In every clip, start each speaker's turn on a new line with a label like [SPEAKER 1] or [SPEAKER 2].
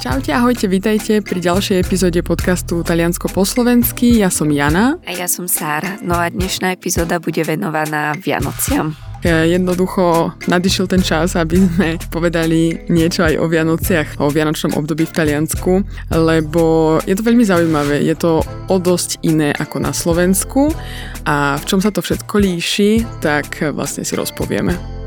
[SPEAKER 1] Čaute, ahojte, vítajte pri ďalšej epizóde podcastu Taliansko po slovensky. Ja som Jana.
[SPEAKER 2] A ja som Sára. No a dnešná epizóda bude venovaná Vianociam.
[SPEAKER 1] Jednoducho nadišiel ten čas, aby sme povedali niečo aj o Vianociach, o Vianočnom období v Taliansku, lebo je to veľmi zaujímavé. Je to o dosť iné ako na Slovensku a v čom sa to všetko líši, tak vlastne si rozpovieme.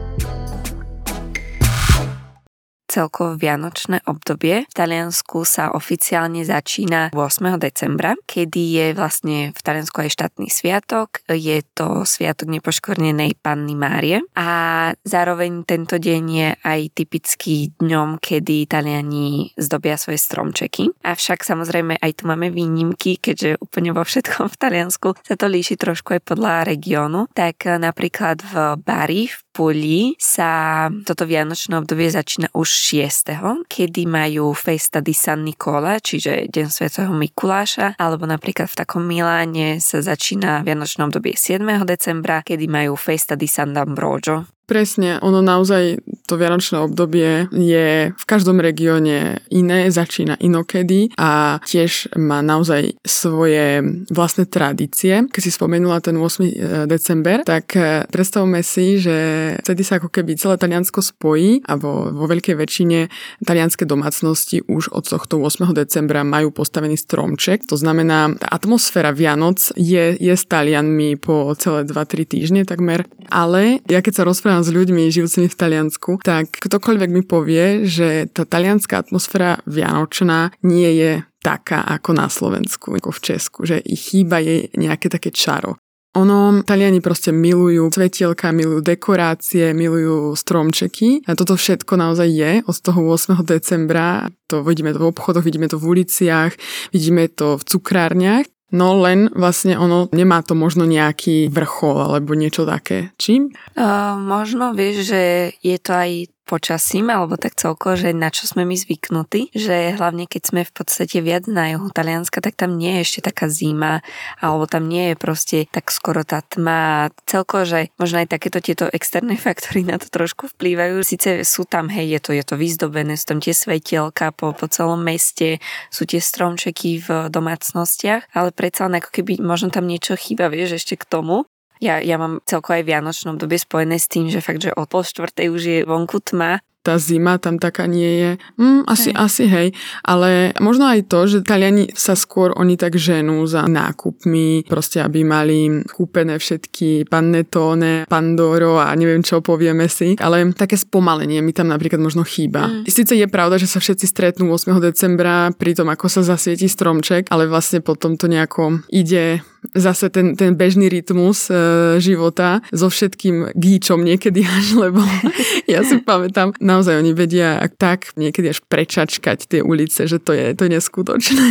[SPEAKER 2] Celkovo vianočné obdobie. V Taliansku sa oficiálne začína 8. decembra, kedy je vlastne v Taliansku aj štátny sviatok. Je to sviatok nepoškvrnenej Panny Márie a zároveň tento deň je aj typický dňom, kedy Taliani zdobia svoje stromčeky. Avšak samozrejme aj tu máme výnimky, keďže úplne vo všetkom v Taliansku sa to líši trošku aj podľa regiónu. Tak napríklad v Bari v Puli sa toto vianočné obdobie začína už 6., kedy majú Festa di San Nicola, čiže Deň svätého Mikuláša, alebo napríklad v takom Miláne sa začína vianočné obdobie 7. decembra, kedy majú Festa di San D'Ambrogio.
[SPEAKER 1] Presne, ono naozaj, to vianočné obdobie je v každom regióne iné, začína inokedy a tiež má naozaj svoje vlastné tradície. Keď si spomenula ten 8. E, december, tak e, predstavme si, že vtedy sa ako keby celé Taliansko spojí a vo, vo veľkej väčšine talianské domácnosti už od tohto 8. decembra majú postavený stromček. To znamená, tá atmosféra Vianoc je, je s Talianmi po celé 2-3 týždne takmer. Ale ja keď sa rozprávam s ľuďmi žijúcimi v Taliansku, tak ktokoľvek mi povie, že tá talianská atmosféra vianočná nie je taká ako na Slovensku, ako v Česku, že ich chýba jej nejaké také čaro. Ono, Taliani proste milujú svetielka, milujú dekorácie, milujú stromčeky. A toto všetko naozaj je od toho 8. decembra. To vidíme to v obchodoch, vidíme to v uliciach, vidíme to v cukrárniach. No len vlastne ono nemá to možno nejaký vrchol alebo niečo také. Čím?
[SPEAKER 2] Uh, možno vieš, že je to aj počasím, alebo tak celko, že na čo sme my zvyknutí, že hlavne keď sme v podstate viac na juhu Talianska, tak tam nie je ešte taká zima, alebo tam nie je proste tak skoro tá tma. Celko, že možno aj takéto tieto externé faktory na to trošku vplývajú. Sice sú tam, hej, je to, je to vyzdobené, sú tam tie svetielka po, po celom meste, sú tie stromčeky v domácnostiach, ale predsa len ako keby možno tam niečo chýba, vieš, ešte k tomu. Ja, ja mám celko aj vianočnom obdobie spojené s tým, že fakt, že o pol štvrtej už je vonku tma
[SPEAKER 1] tá zima tam taká nie je. Mm, asi, hej. asi hej. Ale možno aj to, že Taliani sa skôr oni tak ženú za nákupmi, proste aby mali kúpené všetky panettone, pandoro a neviem čo povieme si. Ale také spomalenie mi tam napríklad možno chýba. Mm. Sice je pravda, že sa všetci stretnú 8. decembra pri tom, ako sa zasvieti stromček, ale vlastne potom to nejako ide zase ten, ten bežný rytmus e, života so všetkým gíčom niekedy až, lebo ja si pamätám, naozaj oni vedia tak niekedy až prečačkať tie ulice, že to je, to je neskutočné.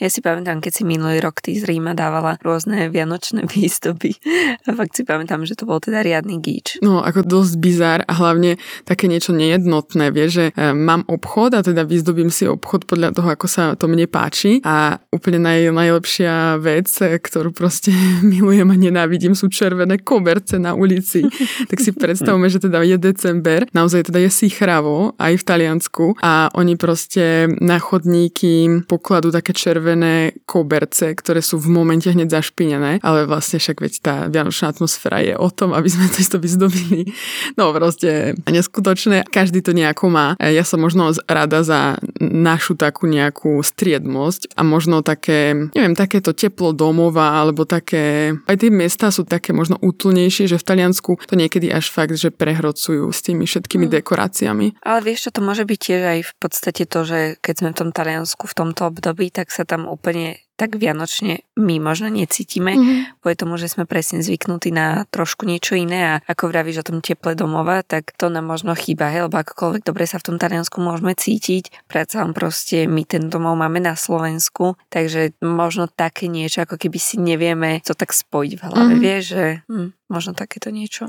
[SPEAKER 2] Ja si pamätám, keď si minulý rok ty z Ríma dávala rôzne vianočné výstupy. A fakt si pamätám, že to bol teda riadny gíč.
[SPEAKER 1] No, ako dosť bizar a hlavne také niečo nejednotné. Vieš, že e, mám obchod a teda vyzdobím si obchod podľa toho, ako sa to mne páči. A úplne naj, najlepšia vec, ktorú proste milujem a nenávidím, sú červené koberce na ulici. tak si predstavme, že teda je december, naozaj teda je sichravo aj v Taliansku a oni proste na chodníky pokladú také červené červené koberce, ktoré sú v momente hneď zašpinené, ale vlastne však veď tá vianočná atmosféra je o tom, aby sme to isto vyzdobili. No proste neskutočné, každý to nejako má. Ja som možno rada za našu takú nejakú striednosť a možno také, neviem, takéto teplo domova alebo také, aj tie miesta sú také možno útlnejšie, že v Taliansku to niekedy až fakt, že prehrocujú s tými všetkými mm. dekoráciami.
[SPEAKER 2] Ale vieš čo, to môže byť tiež aj v podstate to, že keď sme v tom Taliansku v tomto období, tak sa tam úplne tak vianočne my možno necítime, mm-hmm. kvôli tomu, že sme presne zvyknutí na trošku niečo iné a ako vravíš o tom teple domova, tak to nám možno chýba, hej, lebo akokoľvek dobre sa v tom Taliansku môžeme cítiť, predsa len proste my ten domov máme na Slovensku, takže možno také niečo, ako keby si nevieme to tak spojiť v hlave, mm-hmm. vieš, že hm, možno takéto niečo.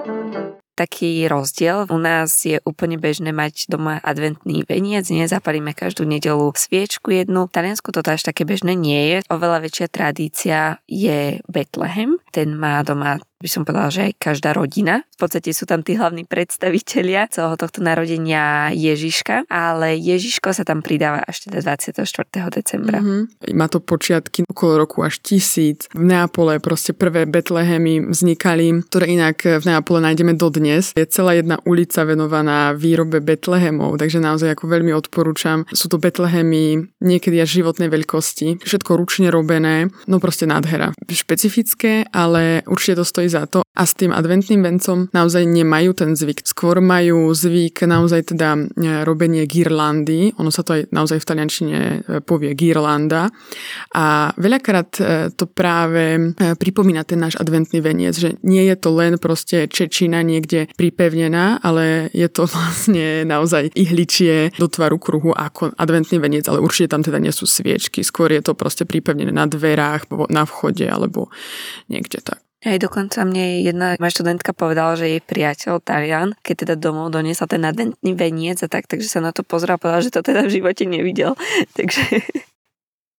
[SPEAKER 2] thank you taký rozdiel. U nás je úplne bežné mať doma adventný veniec, nezapalíme každú nedelu sviečku jednu. V Taliansku to až také bežné nie je. Oveľa väčšia tradícia je Betlehem. Ten má doma by som povedala, že aj každá rodina. V podstate sú tam tí hlavní predstavitelia celého tohto narodenia Ježiška, ale Ježiško sa tam pridáva až teda 24. decembra.
[SPEAKER 1] Mm-hmm. Má to počiatky okolo roku až tisíc. V Neapole proste prvé Betlehemy vznikali, ktoré inak v Neapole nájdeme dodnes. Je celá jedna ulica venovaná výrobe Betlehemov, takže naozaj ako veľmi odporúčam. Sú to Betlehemy niekedy až životnej veľkosti, všetko ručne robené, no proste nádhera. Špecifické, ale určite to stojí za to a s tým adventným vencom naozaj nemajú ten zvyk. Skôr majú zvyk naozaj teda e, robenie girlandy, ono sa to aj naozaj v taliančine e, povie girlanda a veľakrát e, to práve pripomína ten náš adventný veniec, že nie je to len proste čečina niekde pripevnená, ale je to vlastne naozaj ihličie do tvaru kruhu ako adventný veniec, ale určite tam teda nie sú sviečky, skôr je to proste pripevnené na dverách, na vchode alebo niekde tak.
[SPEAKER 2] Aj dokonca mne jedna moja študentka povedala, že jej priateľ Talian, keď teda domov doniesla ten adventný veniec a tak, takže sa na to pozrel a povedal, že to teda v živote nevidel. takže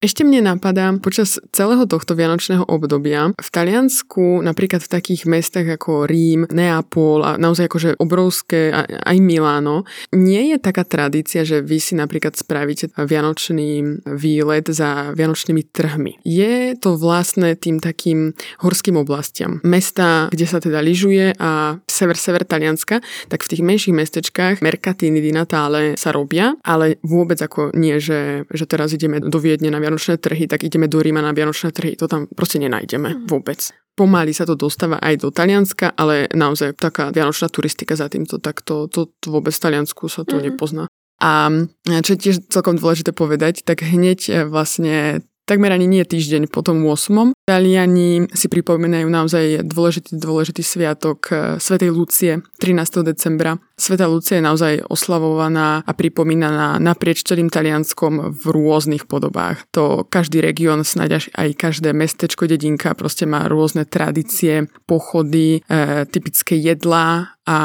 [SPEAKER 1] ešte mne napadá, počas celého tohto vianočného obdobia v Taliansku, napríklad v takých mestách ako Rím, Neapol a naozaj akože obrovské, aj Miláno, nie je taká tradícia, že vy si napríklad spravíte vianočný výlet za vianočnými trhmi. Je to vlastné tým takým horským oblastiam. Mesta, kde sa teda lyžuje a sever-sever Talianska, tak v tých menších mestečkách Mercatini di Natale sa robia, ale vôbec ako nie, že, že teraz ideme do Viedne na vianočné trhy, tak ideme do Ríma na vianočné trhy. To tam proste nenájdeme mm. vôbec. Pomaly sa to dostáva aj do Talianska, ale naozaj taká vianočná turistika za týmto, tak to, to, to vôbec v Taliansku sa to mm. nepozná. A čo je tiež celkom dôležité povedať, tak hneď e, vlastne takmer ani nie týždeň po tom 8. Taliani si pripomínajú naozaj dôležitý, dôležitý sviatok eh, Svetej Lucie 13. decembra. Sveta Lucia je naozaj oslavovaná a pripomínaná naprieč celým Talianskom v rôznych podobách. To každý región, snáď až aj každé mestečko, dedinka proste má rôzne tradície, pochody, e, typické jedlá a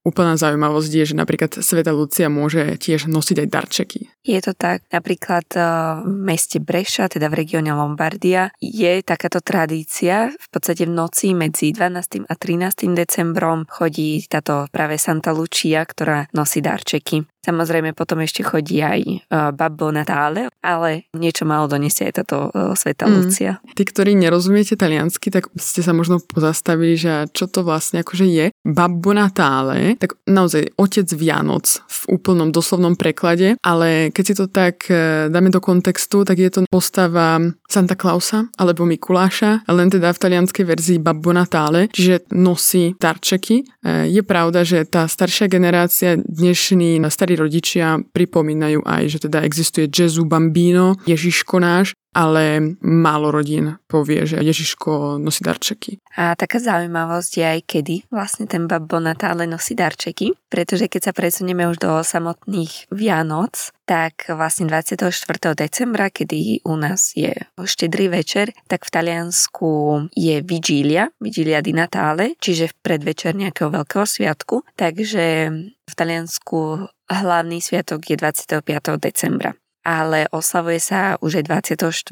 [SPEAKER 1] Úplná zaujímavosť je, že napríklad Sveta Lucia môže tiež nosiť aj darčeky.
[SPEAKER 2] Je to tak, napríklad eh, v meste Breša, teda v regióne Lombardia, je takáto tradícia. V podstate v noci medzi 12. a 13. decembrom chodí táto práve Santa Lucia, ktorá nosí darčeky. Samozrejme potom ešte chodí aj uh, Babbo Natále, ale niečo málo donesie aj táto uh, Sveta mm. Lucia.
[SPEAKER 1] Tí, ktorí nerozumiete taliansky, tak ste sa možno pozastavili, že čo to vlastne akože je. Babbo Natále, tak naozaj otec Vianoc v úplnom doslovnom preklade, ale keď si to tak uh, dáme do kontextu, tak je to postava Santa Clausa alebo Mikuláša, len teda v talianskej verzii Babbo Natále, čiže nosí darčeky. Uh, je pravda, že tá staršia generácia, dnešný starý starí rodičia pripomínajú aj, že teda existuje Gesù Bambino, Ježiško náš, ale málo rodín povie, že Ježiško nosí darčeky.
[SPEAKER 2] A taká zaujímavosť je aj kedy vlastne ten Babbo Natále nosí darčeky, pretože keď sa presunieme už do samotných Vianoc, tak vlastne 24. decembra, kedy u nás je štedrý večer, tak v Taliansku je Vigília, Vigília di Natale, čiže v predvečer nejakého veľkého sviatku, takže v Taliansku hlavný sviatok je 25. decembra ale oslavuje sa už aj 24.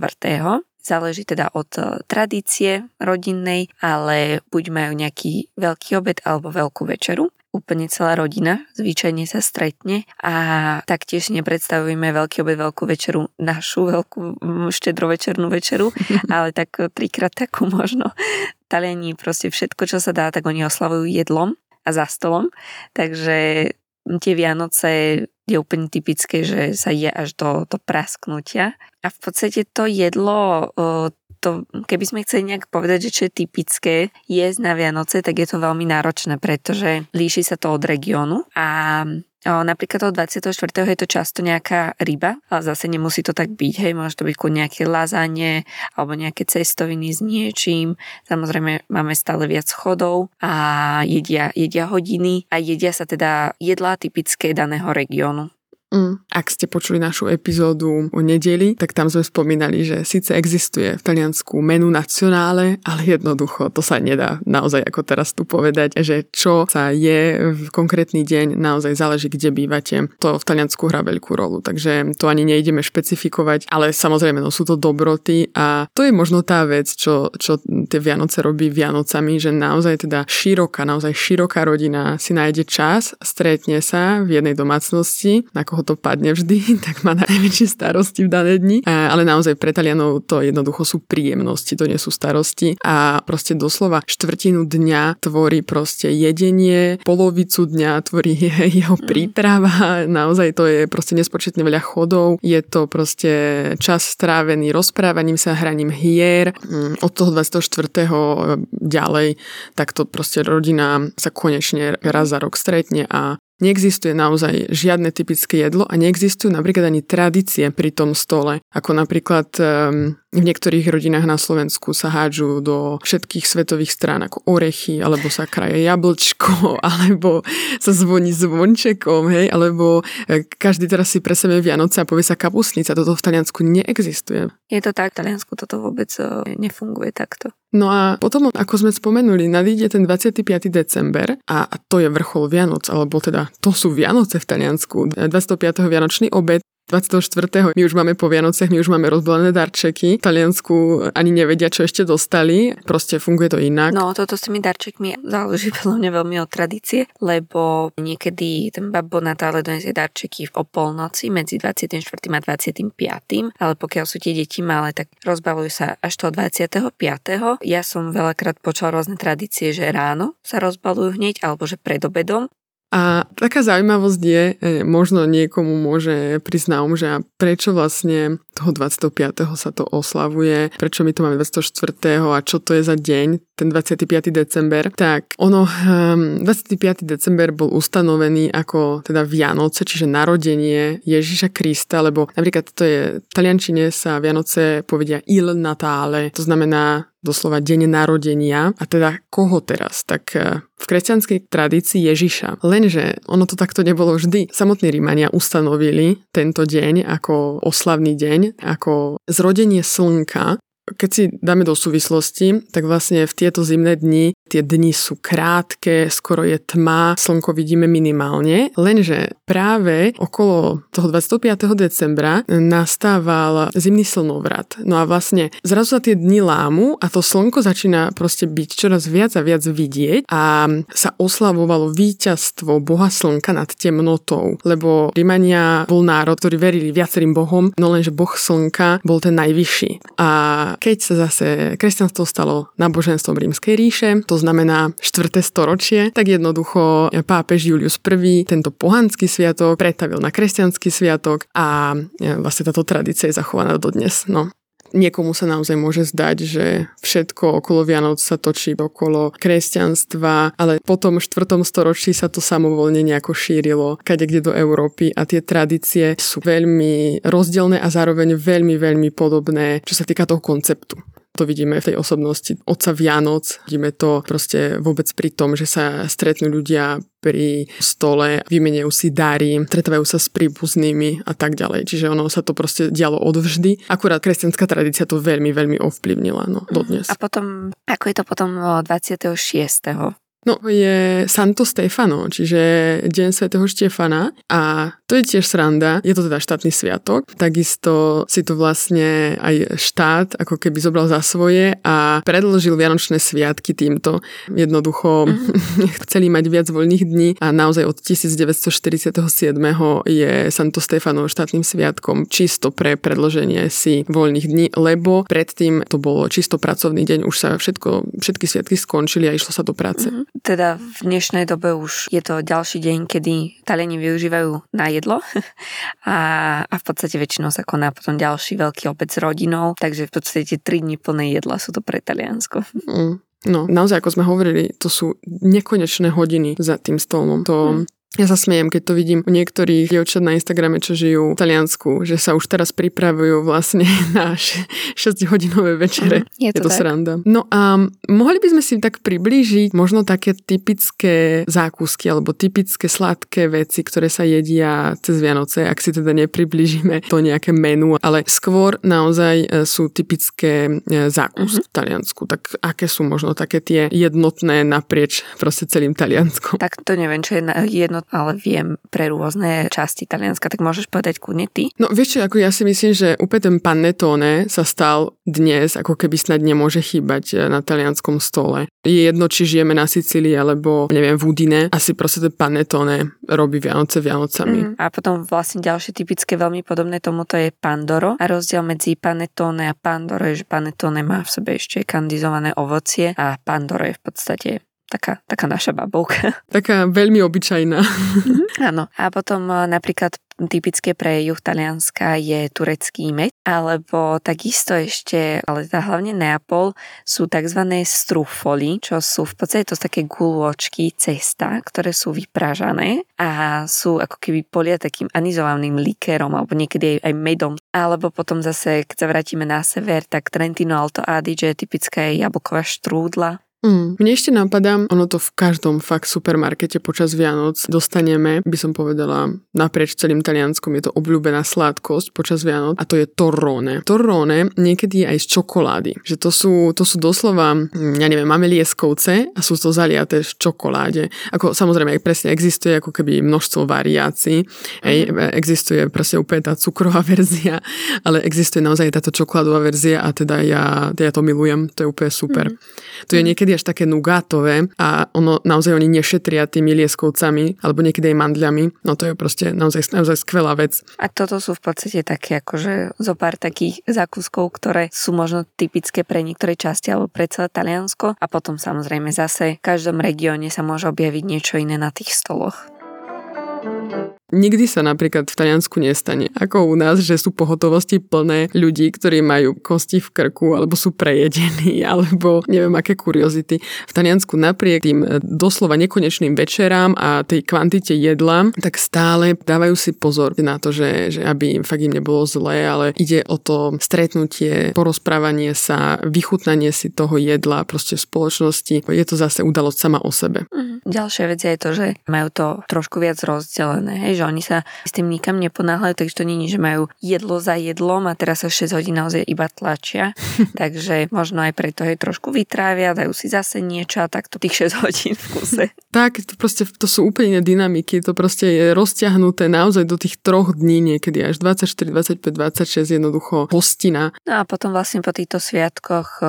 [SPEAKER 2] Záleží teda od e, tradície rodinnej, ale buď majú nejaký veľký obed alebo veľkú večeru úplne celá rodina zvyčajne sa stretne a taktiež nepredstavujeme veľký obed, veľkú večeru, našu veľkú štedrovečernú večeru, ale tak trikrát takú možno. Taliani proste všetko, čo sa dá, tak oni oslavujú jedlom a za stolom, takže tie Vianoce je úplne typické, že sa je až do, do prasknutia. A v podstate to jedlo, to, keby sme chceli nejak povedať, že čo je typické jesť na Vianoce, tak je to veľmi náročné, pretože líši sa to od regiónu a napríklad od 24. je to často nejaká ryba, ale zase nemusí to tak byť, hej, môže to byť ku nejaké lazanie alebo nejaké cestoviny s niečím. Samozrejme máme stále viac chodov a jedia, jedia hodiny a jedia sa teda jedlá typické daného regiónu.
[SPEAKER 1] Mm. Ak ste počuli našu epizódu o nedeli, tak tam sme spomínali, že síce existuje v Taliansku menu nacionále, ale jednoducho to sa nedá naozaj ako teraz tu povedať, že čo sa je v konkrétny deň, naozaj záleží, kde bývate. To v Taliansku hrá veľkú rolu, takže to ani nejdeme špecifikovať, ale samozrejme no, sú to dobroty a to je možno tá vec, čo, čo tie Vianoce robí Vianocami, že naozaj teda široká, naozaj široká rodina si nájde čas, stretne sa v jednej domácnosti, na koho to padne vždy, tak má najväčšie starosti v dané dni. Ale naozaj pre Talianov to jednoducho sú príjemnosti, to nie sú starosti. A proste doslova štvrtinu dňa tvorí proste jedenie, polovicu dňa tvorí jeho mhm. príprava, naozaj to je proste nespočetne veľa chodov, je to proste čas strávený rozprávaním sa, hraním hier. Mm, od toho 24. ďalej, tak to proste rodina sa konečne raz za rok stretne a Neexistuje naozaj žiadne typické jedlo a neexistujú napríklad ani tradície pri tom stole, ako napríklad um, v niektorých rodinách na Slovensku sa hádžu do všetkých svetových strán ako orechy, alebo sa kraje jablčko, alebo sa zvoní zvončekom, hej, alebo e, každý teraz si pre sebe Vianoce a povie sa kapusnica. Toto v Taliansku neexistuje.
[SPEAKER 2] Je to tak, v Taliansku toto vôbec e, nefunguje takto.
[SPEAKER 1] No a potom, ako sme spomenuli, nadíde ten 25. december a to je vrchol Vianoc, alebo teda to sú Vianoce v Taliansku. 25. Vianočný obed 24. my už máme po Vianociach, my už máme rozbalené darčeky. V Taliansku ani nevedia, čo ešte dostali. Proste funguje to inak.
[SPEAKER 2] No, toto s tými darčekmi záleží podľa mňa veľmi od tradície, lebo niekedy ten babo Natále donesie darčeky o polnoci medzi 24. a 25. Ale pokiaľ sú tie deti malé, tak rozbalujú sa až toho 25. Ja som veľakrát počula rôzne tradície, že ráno sa rozbalujú hneď, alebo že pred obedom,
[SPEAKER 1] a taká zaujímavosť je, e, možno niekomu môže prísť na um, že prečo vlastne toho 25. sa to oslavuje, prečo my to máme 24. a čo to je za deň, ten 25. december. Tak ono, 25. Ehm, december bol ustanovený ako teda Vianoce, čiže narodenie Ježiša Krista, lebo napríklad to je, v taliančine sa Vianoce povedia Il Natale, to znamená doslova deň narodenia. A teda koho teraz? Tak e, v kresťanskej tradícii Ježiša. Lenže ono to takto nebolo vždy. Samotní Rímania ustanovili tento deň ako oslavný deň, ako zrodenie slnka keď si dáme do súvislosti, tak vlastne v tieto zimné dni tie dni sú krátke, skoro je tma, slnko vidíme minimálne, lenže práve okolo toho 25. decembra nastával zimný slnovrat. No a vlastne zrazu sa tie dni lámu a to slnko začína proste byť čoraz viac a viac vidieť a sa oslavovalo víťazstvo boha slnka nad temnotou, lebo Rimania bol národ, ktorý verili viacerým bohom, no lenže boh slnka bol ten najvyšší. A keď sa zase kresťanstvo stalo náboženstvom rímskej ríše, to znamená 4. storočie, tak jednoducho pápež Julius I tento pohanský sviatok pretavil na kresťanský sviatok a e, vlastne táto tradícia je zachovaná dodnes. No. Niekomu sa naozaj môže zdať, že všetko okolo Vianoc sa točí okolo kresťanstva, ale po tom 4. storočí sa to samovolne nejako šírilo kade kde do Európy a tie tradície sú veľmi rozdielne a zároveň veľmi, veľmi podobné, čo sa týka toho konceptu to vidíme v tej osobnosti otca Vianoc. Vidíme to proste vôbec pri tom, že sa stretnú ľudia pri stole, vymenejú si dary, stretávajú sa s príbuznými a tak ďalej. Čiže ono sa to proste dialo odvždy. Akurát kresťanská tradícia to veľmi, veľmi ovplyvnila no, dodnes.
[SPEAKER 2] A potom, ako je to potom 26.
[SPEAKER 1] No, je Santo Stefano, čiže Deň svätého Štefana a to je tiež sranda, je to teda štátny sviatok, takisto si to vlastne aj štát ako keby zobral za svoje a predložil Vianočné sviatky týmto. Jednoducho mm-hmm. chceli mať viac voľných dní a naozaj od 1947 je Santo Stefano štátnym sviatkom čisto pre predloženie si voľných dní, lebo predtým to bolo čisto pracovný deň, už sa všetko, všetky sviatky skončili a išlo sa do práce. Mm-hmm.
[SPEAKER 2] Teda v dnešnej dobe už je to ďalší deň, kedy Taliani využívajú na jedlo a, a v podstate väčšinou sa koná potom ďalší veľký obec s rodinou, takže v podstate 3 dni plné jedla sú to pre Taliansko.
[SPEAKER 1] Mm. No, naozaj, ako sme hovorili, to sú nekonečné hodiny za tým stolom. To, mm. Ja sa smiem, keď to vidím u niektorých dievčat na Instagrame, čo žijú v Taliansku, že sa už teraz pripravujú vlastne na 6-hodinové večere.
[SPEAKER 2] Mm, je to,
[SPEAKER 1] je to
[SPEAKER 2] tak.
[SPEAKER 1] sranda. No a mohli by sme si tak priblížiť možno také typické zákusky alebo typické sladké veci, ktoré sa jedia cez Vianoce, ak si teda nepriblížime to nejaké menu, ale skôr naozaj e, sú typické e, zákusky mm-hmm. v Taliansku. Tak aké sú možno také tie jednotné naprieč proste celým Talianskom?
[SPEAKER 2] Tak to neviem, čo je jedno jedno, ale viem pre rôzne časti Talianska, tak môžeš povedať kľudne ty?
[SPEAKER 1] No vieš čo, ako ja si myslím, že úplne ten panettone sa stal dnes, ako keby snad nemôže chýbať eh, na talianskom stole. Je jedno, či žijeme na Sicílii alebo neviem v Udine, asi proste ten panettone robí Vianoce Vianocami.
[SPEAKER 2] Mm, a potom vlastne ďalšie typické veľmi podobné tomuto je Pandoro a rozdiel medzi panettone a Pandoro je, že panettone má v sebe ešte kandizované ovocie a Pandoro je v podstate taká, taká naša babovka.
[SPEAKER 1] Taká veľmi obyčajná.
[SPEAKER 2] Mm-hmm, áno. A potom e, napríklad typické pre juh Talianska je turecký med, alebo takisto ešte, ale tá hlavne Neapol, sú tzv. strufoli, čo sú v podstate to také gulôčky cesta, ktoré sú vypražané a sú ako keby polia takým anizovaným likérom alebo niekedy aj medom. Alebo potom zase, keď sa vrátime na sever, tak Trentino Alto Adige je typická jablková štrúdla
[SPEAKER 1] Mm. Mne ešte napadá, ono to v každom fakt supermarkete počas Vianoc dostaneme, by som povedala, naprieč celým Talianskom je to obľúbená sladkosť počas Vianoc a to je torrone. Torrone niekedy aj z čokolády. Že to sú, to sú doslova, mm, ja neviem, máme lieskovce a sú to zaliaté v čokoláde. Ako samozrejme presne existuje ako keby množstvo variácií. Hej, mm. existuje presne úplne tá cukrová verzia, ale existuje naozaj táto čokoládová verzia a teda ja, ja to milujem, to je úplne super. Mm. To je niekedy niekedy až také nugátové a ono naozaj oni nešetria tými lieskovcami alebo niekedy aj mandľami. No to je proste naozaj, naozaj skvelá vec.
[SPEAKER 2] A toto sú v podstate také akože zo pár takých zákuskov, ktoré sú možno typické pre niektoré časti alebo pre celé Taliansko a potom samozrejme zase v každom regióne sa môže objaviť niečo iné na tých stoloch.
[SPEAKER 1] Nikdy sa napríklad v Taliansku nestane, ako u nás, že sú pohotovosti plné ľudí, ktorí majú kosti v krku, alebo sú prejedení, alebo neviem aké kuriozity. V Taliansku napriek tým e, doslova nekonečným večerám a tej kvantite jedla, tak stále dávajú si pozor na to, že, že aby fakt im nebolo zlé, ale ide o to stretnutie, porozprávanie sa, vychutnanie si toho jedla proste v spoločnosti. Je to zase udalosť sama o sebe.
[SPEAKER 2] Mm. Ďalšia vec je to, že majú to trošku viac rozdelené, že oni sa s tým nikam neponáhľajú, takže to je, že majú jedlo za jedlom a teraz sa 6 hodín naozaj iba tlačia. takže možno aj preto je trošku vytrávia, dajú si zase niečo a takto tých 6 hodín v kuse.
[SPEAKER 1] tak, to proste to sú úplne iné dynamiky, to proste je rozťahnuté naozaj do tých troch dní niekedy až 24, 25, 26 jednoducho hostina.
[SPEAKER 2] No a potom vlastne po týchto sviatkoch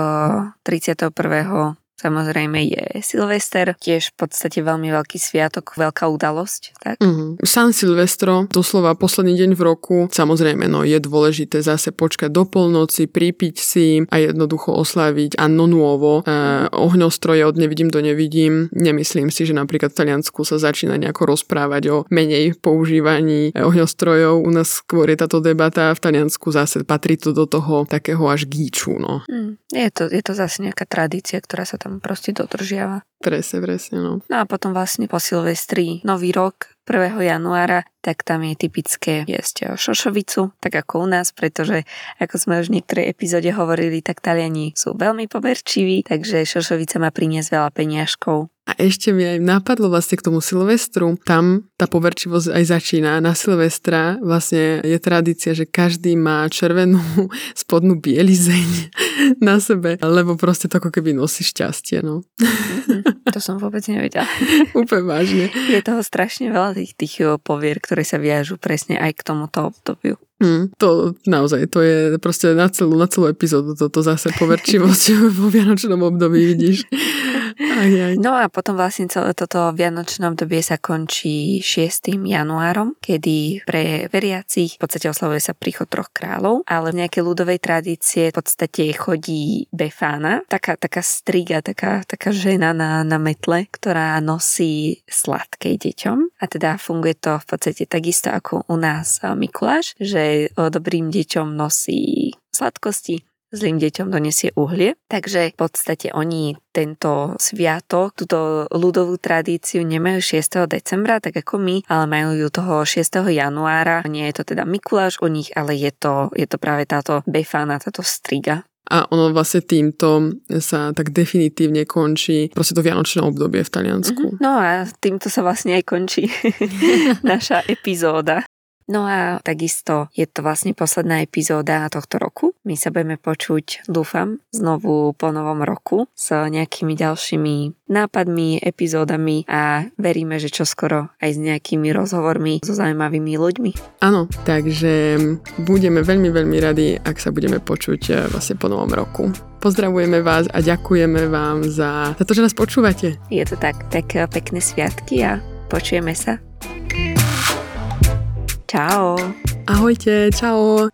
[SPEAKER 2] 31 Samozrejme je Silvester, tiež v podstate veľmi veľký sviatok, veľká udalosť. Tak?
[SPEAKER 1] Mm-hmm. San Silvestro, doslova posledný deň v roku, samozrejme no, je dôležité zase počkať do polnoci, pripiť si a jednoducho oslaviť Anno Nuovo. E, ohňostroje od nevidím do nevidím. Nemyslím si, že napríklad v Taliansku sa začína nejako rozprávať o menej používaní ohňostrojov. U nás skôr je táto debata, v Taliansku zase patrí to do toho takého až gíču. No.
[SPEAKER 2] Mm, je, to, je to zase nejaká tradícia, ktorá sa tam tam proste dodržiava.
[SPEAKER 1] Presne, presne, no.
[SPEAKER 2] No a potom vlastne po Silvestri Nový rok 1. januára, tak tam je typické jesť šošovicu, tak ako u nás, pretože ako sme už v niektorej epizóde hovorili, tak Taliani sú veľmi poverčiví, takže šošovica má priniesť veľa peniažkov.
[SPEAKER 1] A ešte mi aj napadlo vlastne k tomu Silvestru, tam tá poverčivosť aj začína. Na Silvestra vlastne je tradícia, že každý má červenú spodnú bielizeň na sebe, lebo proste to ako keby nosí šťastie, no.
[SPEAKER 2] Mm-hmm. To som vôbec nevedela.
[SPEAKER 1] Úplne vážne.
[SPEAKER 2] Je toho strašne veľa tých, tých povier, ktoré sa viažú presne aj k tomuto obdobiu.
[SPEAKER 1] Mm, to naozaj, to je proste na celú, na celú epizódu toto zase poverčivosť vo vianočnom období, vidíš.
[SPEAKER 2] Aj, aj. No a potom vlastne celé toto vianočné obdobie sa končí 6. januárom, kedy pre veriacich v podstate oslavuje sa príchod troch kráľov, ale v nejakej ľudovej tradície v podstate chodí Befána, taká, taká striga, taká, taká žena na, na metle, ktorá nosí sladké deťom a teda funguje to v podstate takisto ako u nás Mikuláš, že dobrým deťom nosí sladkosti zlým deťom donesie uhlie. Takže v podstate oni tento sviatok, túto ľudovú tradíciu nemajú 6. decembra, tak ako my, ale majú ju toho 6. januára. Nie je to teda Mikuláš u nich, ale je to, je to práve táto befána, táto striga.
[SPEAKER 1] A ono vlastne týmto sa tak definitívne končí proste to vianočné obdobie v Taliansku. Mm-hmm.
[SPEAKER 2] No a týmto sa vlastne aj končí naša epizóda. No a takisto je to vlastne posledná epizóda tohto roku. My sa budeme počuť, dúfam, znovu po novom roku s nejakými ďalšími nápadmi, epizódami a veríme, že čoskoro aj s nejakými rozhovormi so zaujímavými ľuďmi.
[SPEAKER 1] Áno, takže budeme veľmi, veľmi radi, ak sa budeme počuť eh, vlastne po novom roku. Pozdravujeme vás a ďakujeme vám za, za to, že nás počúvate.
[SPEAKER 2] Je to tak, tak eh, pekné sviatky a počujeme sa. Čau.
[SPEAKER 1] Ahojte, čau.